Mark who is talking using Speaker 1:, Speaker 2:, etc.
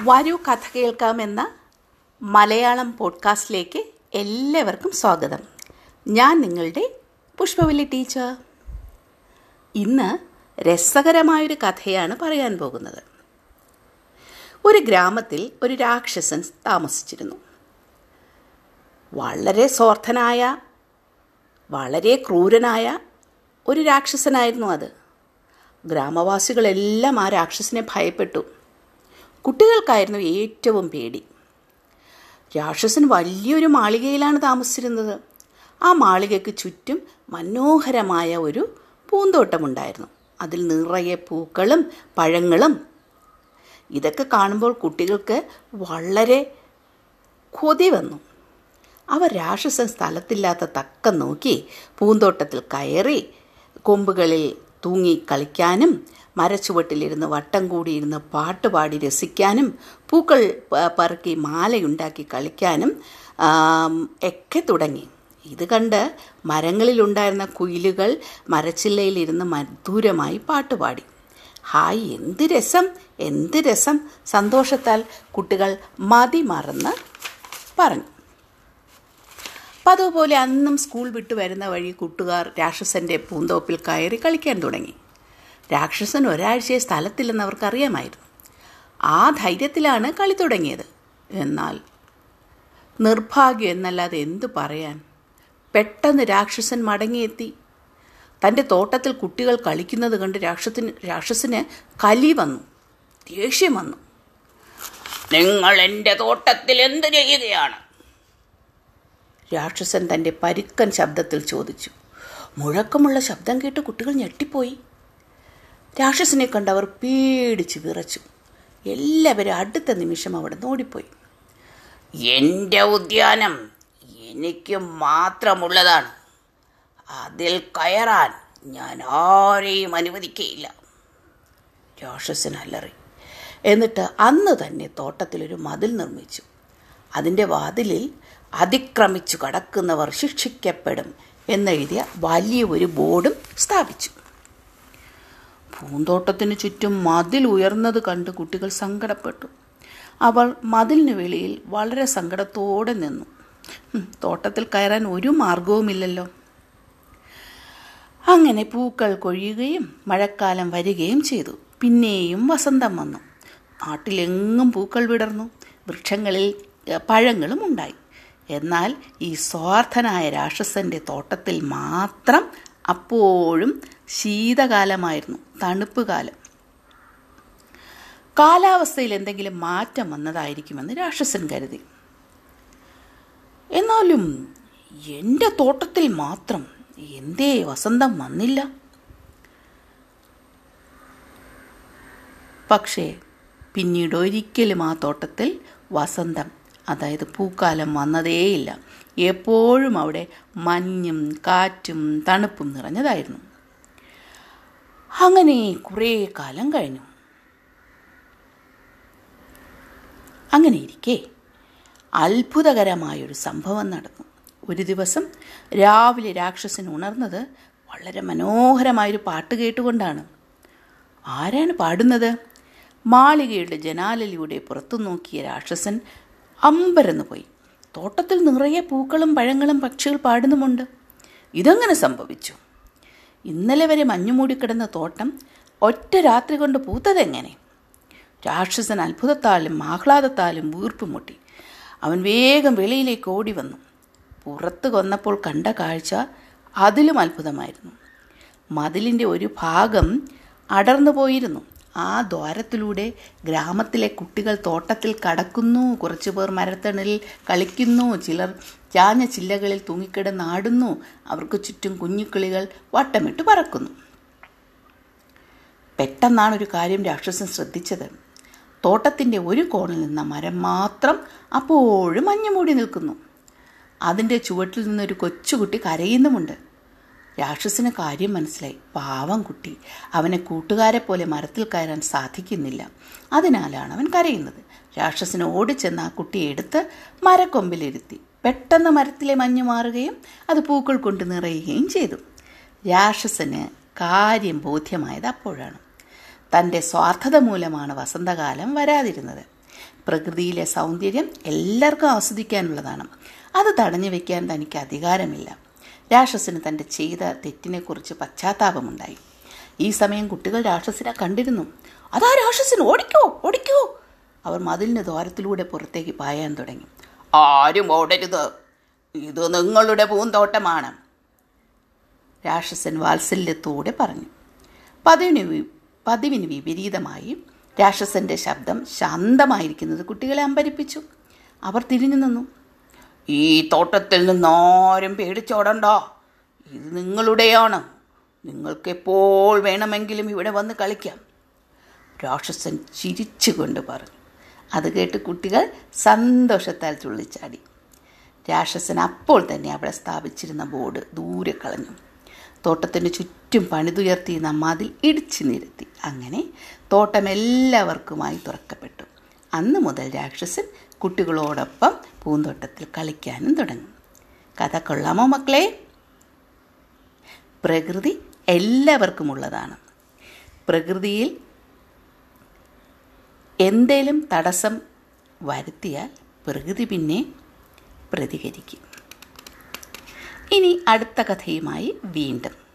Speaker 1: വരൂ കഥ കേൾക്കാമെന്ന മലയാളം പോഡ്കാസ്റ്റിലേക്ക് എല്ലാവർക്കും സ്വാഗതം. ഞാൻ നിങ്ങളുടെ പുഷ്പവല്ലി ടീച്ചർ. ഇന്ന് രസകരമായൊരു കഥയാണ് പറയാൻ പോകുന്നത്. ഒരു ഗ്രാമത്തിൽ ഒരു രാക്ഷസൻ താമസിച്ചിരുന്നു. വളരെ സ്വാർത്ഥനായ വളരെ ക്രൂരനായ ഒരു രാക്ഷസനായിരുന്നു അത്. ഗ്രാമവാസികളെല്ലാം ആ രാക്ഷസനെ ഭയപ്പെട്ടു. കുട്ടികൾക്കായിരുന്നു ഏറ്റവും പേടി. രാക്ഷസൻ വലിയൊരു മാളികയിലാണ് താമസിച്ചിരുന്നത്. ആ മാളികയ്ക്ക് ചുറ്റും മനോഹരമായ ഒരു പൂന്തോട്ടമുണ്ടായിരുന്നു. അതിൽ നിറയെ പൂക്കളും പഴങ്ങളും. ഇതൊക്കെ കാണുമ്പോൾ കുട്ടികൾക്ക് വളരെ കൊതി വന്നു. അവർ രാക്ഷസൻ സ്ഥലത്തില്ലാത്ത തക്കം നോക്കി പൂന്തോട്ടത്തിൽ കയറി കൊമ്പുകളിൽ തൂങ്ങി കളിക്കാനും മരച്ചുവട്ടിലിരുന്ന് വട്ടം കൂടിയിരുന്ന് പാട്ടുപാടി രസിക്കാനും പൂക്കൾ പറക്കി മാലയുണ്ടാക്കി കളിക്കാനും ഒക്കെ തുടങ്ങി. ഇത് കണ്ട് മരങ്ങളിലുണ്ടായിരുന്ന കുയിലുകൾ മരച്ചില്ലയിലിരുന്ന് മധുരമായി പാട്ടുപാടി ഹായ് എന്ത് രസം എന്ത് രസം. സന്തോഷത്താൽ കുട്ടികൾ മതി മറന്ന് പറഞ്ഞു. പതുപോലെ അന്നും സ്കൂൾ വിട്ട് വരുന്ന വഴി കൂട്ടുകാർ രാക്ഷസന്റെ പൂന്തോപ്പിൽ കയറി കളിക്കാൻ തുടങ്ങി. രാക്ഷസൻ ഒരാഴ്ചയെ സ്ഥലത്തില്ലെന്ന് അവർക്കറിയാമായിരുന്നു ആ ധൈര്യത്തിലാണ് കളി തുടങ്ങിയത്. എന്നാൽ നിർഭാഗ്യം എന്നല്ലാതെ എന്തു പറയാൻ? പെട്ടെന്ന് രാക്ഷസൻ മടങ്ങിയെത്തി. തന്റെ തോട്ടത്തിൽ കുട്ടികൾ കളിക്കുന്നത് കണ്ട് രാക്ഷസിന് രാക്ഷസന് കലി വന്നു. ദേഷ്യം വന്നു. നിങ്ങൾ എന്റെ തോട്ടത്തിൽ എന്ത് ചെയ്യുകയാണ്? രാക്ഷസൻ തന്റെ പരുക്കൻ ശബ്ദത്തിൽ ചോദിച്ചു. മുഴക്കമുള്ള ശബ്ദം കേട്ട് കുട്ടികൾ ഞെട്ടിപ്പോയി. രാക്ഷസനെ കണ്ടവർ പേടിച്ച് വിറച്ചു. എല്ലാവരും അടുത്ത നിമിഷം അവിടെ ഓടിപ്പോയി. എന്റെ ഉദ്യാനം എനിക്ക് മാത്രമുള്ളതാണ്. അതിൽ കയറാൻ ഞാൻ ആരെയും അനുവദിക്കുകയില്ല രാക്ഷസൻ അല്ലറി എന്നിട്ട് അന്ന് തന്നെ തോട്ടത്തിലൊരു മതിൽ നിർമ്മിച്ചു. അതിന്റെ വാതിലിൽ അതിക്രമിച്ചു കടക്കുന്നവർ ശിക്ഷിക്കപ്പെടും എന്നെഴുതിയ വലിയ ഒരു ബോർഡും സ്ഥാപിച്ചു. പൂന്തോട്ടത്തിന് ചുറ്റും മതിൽ ഉയർന്നത് കണ്ട് കുട്ടികൾ സങ്കടപ്പെട്ടു. അവൾ മതിലിന് വെളിയിൽ വളരെ സങ്കടത്തോടെ നിന്നു. തോട്ടത്തിൽ കയറാൻ ഒരു മാർഗവുമില്ലല്ലോ. അങ്ങനെ പൂക്കൾ കൊഴിയുകയും മഴക്കാലം വരികയും ചെയ്തു. പിന്നെയും വസന്തം വന്നു. നാട്ടിലെങ്ങും പൂക്കൾ വിടർന്നു. വൃക്ഷങ്ങളിൽ പഴങ്ങളും ഉണ്ടായി. എന്നാൽ ഈ സ്വാർത്ഥനായ രാക്ഷസന്റെ തോട്ടത്തിൽ മാത്രം അപ്പോഴും ശീതകാലമായിരുന്നു തണുപ്പ് കാലം കാലാവസ്ഥയിൽ എന്തെങ്കിലും മാറ്റം വന്നതായിരിക്കുമെന്ന് രാക്ഷസൻ കരുതി. എന്നാലും എന്റെ തോട്ടത്തിൽ മാത്രം എന്തേ വസന്തം വന്നില്ല. പക്ഷേ പിന്നീട് ഒരിക്കലും ആ തോട്ടത്തിൽ വസന്തം അതായത് പൂക്കാലം വന്നതേയില്ല. എപ്പോഴും അവിടെ മഞ്ഞും കാറ്റും തണുപ്പും നിറഞ്ഞതായിരുന്നു. അങ്ങനെ കുറേ കാലം കഴിഞ്ഞു. അങ്ങനെ ഇരിക്കെ അത്ഭുതകരമായൊരു സംഭവം നടന്നു. ഒരു ദിവസം രാവിലെ രാക്ഷസൻ ഉണർന്നത് വളരെ മനോഹരമായൊരു പാട്ട് കേട്ടുകൊണ്ടാണ്. ആരാണ് പാടുന്നത്? മാളികയുടെ ജനാലയിലൂടെ പുറത്തു നോക്കിയ രാക്ഷസൻ അമ്പരന്ന് പോയി. തോട്ടത്തിൽ നിറയെ പൂക്കളും പഴങ്ങളും പക്ഷികൾ പാടുന്നുമുണ്ട്. ഇതങ്ങനെ സംഭവിച്ചു? ഇന്നലെ വരെ മഞ്ഞുമൂടിക്കിടന്ന തോട്ടം ഒറ്റ രാത്രി കൊണ്ട് പൂത്തതെങ്ങനെ? രാക്ഷസൻ അത്ഭുതത്താലും ആഹ്ലാദത്താലും വീർപ്പ് മുട്ടി അവൻ വേഗം വെളിയിലേക്ക് ഓടി വന്നു പുറത്ത് കൊന്നപ്പോൾ കണ്ട കാഴ്ച അതിലും അത്ഭുതമായിരുന്നു. മതിലിന്റെ ഒരു ഭാഗം അടർന്നു പോയിരുന്നു ആ ദ്വാരത്തിലൂടെ ഗ്രാമത്തിലെ കുട്ടികൾ തോട്ടത്തിൽ കടക്കുന്നു കുറച്ചുപേർ മരത്തണലിൽ കളിക്കുന്നു ചിലർ ചാഞ്ഞ ചില്ലകളിൽ തൂങ്ങിക്കിടന്നാടുന്നു അവർക്ക് ചുറ്റും കുഞ്ഞുക്കിളികൾ വട്ടമിട്ട് പറക്കുന്നു. പെട്ടെന്നാണ് ഒരു കാര്യം രാക്ഷസൻ ശ്രദ്ധിച്ചത്. തോട്ടത്തിന്റെ ഒരു കോണിൽ നിന്ന മരം മാത്രം അപ്പോഴും മഞ്ഞുമൂടി നിൽക്കുന്നു. അതിന്റെ ചുവട്ടിൽ നിന്നൊരു കൊച്ചുകുട്ടി കരയുന്നുമുണ്ട്. രാക്ഷസന് കാര്യം മനസ്സിലായി. പാവം കുട്ടി. അവനെ കൂട്ടുകാരെ പോലെ മരത്തിൽ കയറാൻ സാധിക്കുന്നില്ല. അതിനാലാണ് അവൻ കരയുന്നത്. രാക്ഷസന് ഓടിച്ചെന്ന് ആ കുട്ടിയെ എടുത്ത് മരക്കൊമ്പിലിരുത്തി. പെട്ടെന്ന് മരത്തിലെ മഞ്ഞ് മാറുകയും അത് പൂക്കൾ കൊണ്ട് നിറയുകയും ചെയ്തു. രാക്ഷസന് കാര്യം ബോധ്യമായത് അപ്പോഴാണ്. തന്റെ സ്വാർത്ഥത മൂലമാണ് വസന്തകാലം വരാതിരുന്നത്. പ്രകൃതിയിലെ സൗന്ദര്യം എല്ലാവർക്കും ആസ്വദിക്കാനുള്ളതാണ്. അത് തടഞ്ഞു വയ്ക്കാൻ തനിക്ക് അധികാരമില്ല. രാക്ഷസന് തന്റെ ചെയ്ത തെറ്റിനെക്കുറിച്ച് പശ്ചാത്താപമുണ്ടായി. ഈ സമയം കുട്ടികൾ രാക്ഷസിനെ കണ്ടിരുന്നു. അതാ രാക്ഷസൻ ഓടിക്കോ ഓടിക്കോ. അവർ മതിലിന് ദ്വാരത്തിലൂടെ പുറത്തേക്ക് പായാൻ തുടങ്ങി. ആരും ഓടരുത്. ഇത് നിങ്ങളുടെ പൂന്തോട്ടമാണ്. രാക്ഷസൻ വാത്സല്യത്തോടെ പറഞ്ഞു. പതിവിന് പതിവിന് വിപരീതമായി രാക്ഷസന്റെ ശബ്ദം ശാന്തമായിരിക്കുന്നത് കുട്ടികളെ അമ്പരിപ്പിച്ചു. അവർ തിരിഞ്ഞു നിന്നു. ഈ തോട്ടത്തിൽ നിന്നാരും പേടിച്ചോടണ്ട. ഇത് നിങ്ങളുടെയാണ്. നിങ്ങൾക്ക് എപ്പോൾ വേണമെങ്കിലും ഇവിടെ വന്ന് കളിക്കാം. രാക്ഷസൻ ചിരിച്ചുകൊണ്ട് പറഞ്ഞു. അത് കേട്ട് കുട്ടികൾ സന്തോഷത്താൽ ചുള്ളിച്ചാടി രാക്ഷസൻ അപ്പോൾ തന്നെ അവിടെ സ്ഥാപിച്ചിരുന്ന ബോർഡ് ദൂരെ കളഞ്ഞു. തോട്ടത്തിന് ചുറ്റും പണിതുയർത്തി മതിൽ ഇടിച്ചു നിരത്തി. അങ്ങനെ തോട്ടം എല്ലാവർക്കുമായി തുറക്കപ്പെട്ടു. അന്ന് മുതൽ രാക്ഷസൻ കുട്ടികളോടൊപ്പം പൂന്തോട്ടത്തിൽ കളിക്കാനും തുടങ്ങും. കഥ കൊള്ളാമോ മക്കളെ? പ്രകൃതി എല്ലാവർക്കുമുള്ളതാണ്. പ്രകൃതിയിൽ എന്തേലും തടസ്സം വരുത്തിയാൽ പ്രകൃതി പിന്നെ പ്രതികരിക്കും. ഇനി അടുത്ത കഥയുമായി വീണ്ടും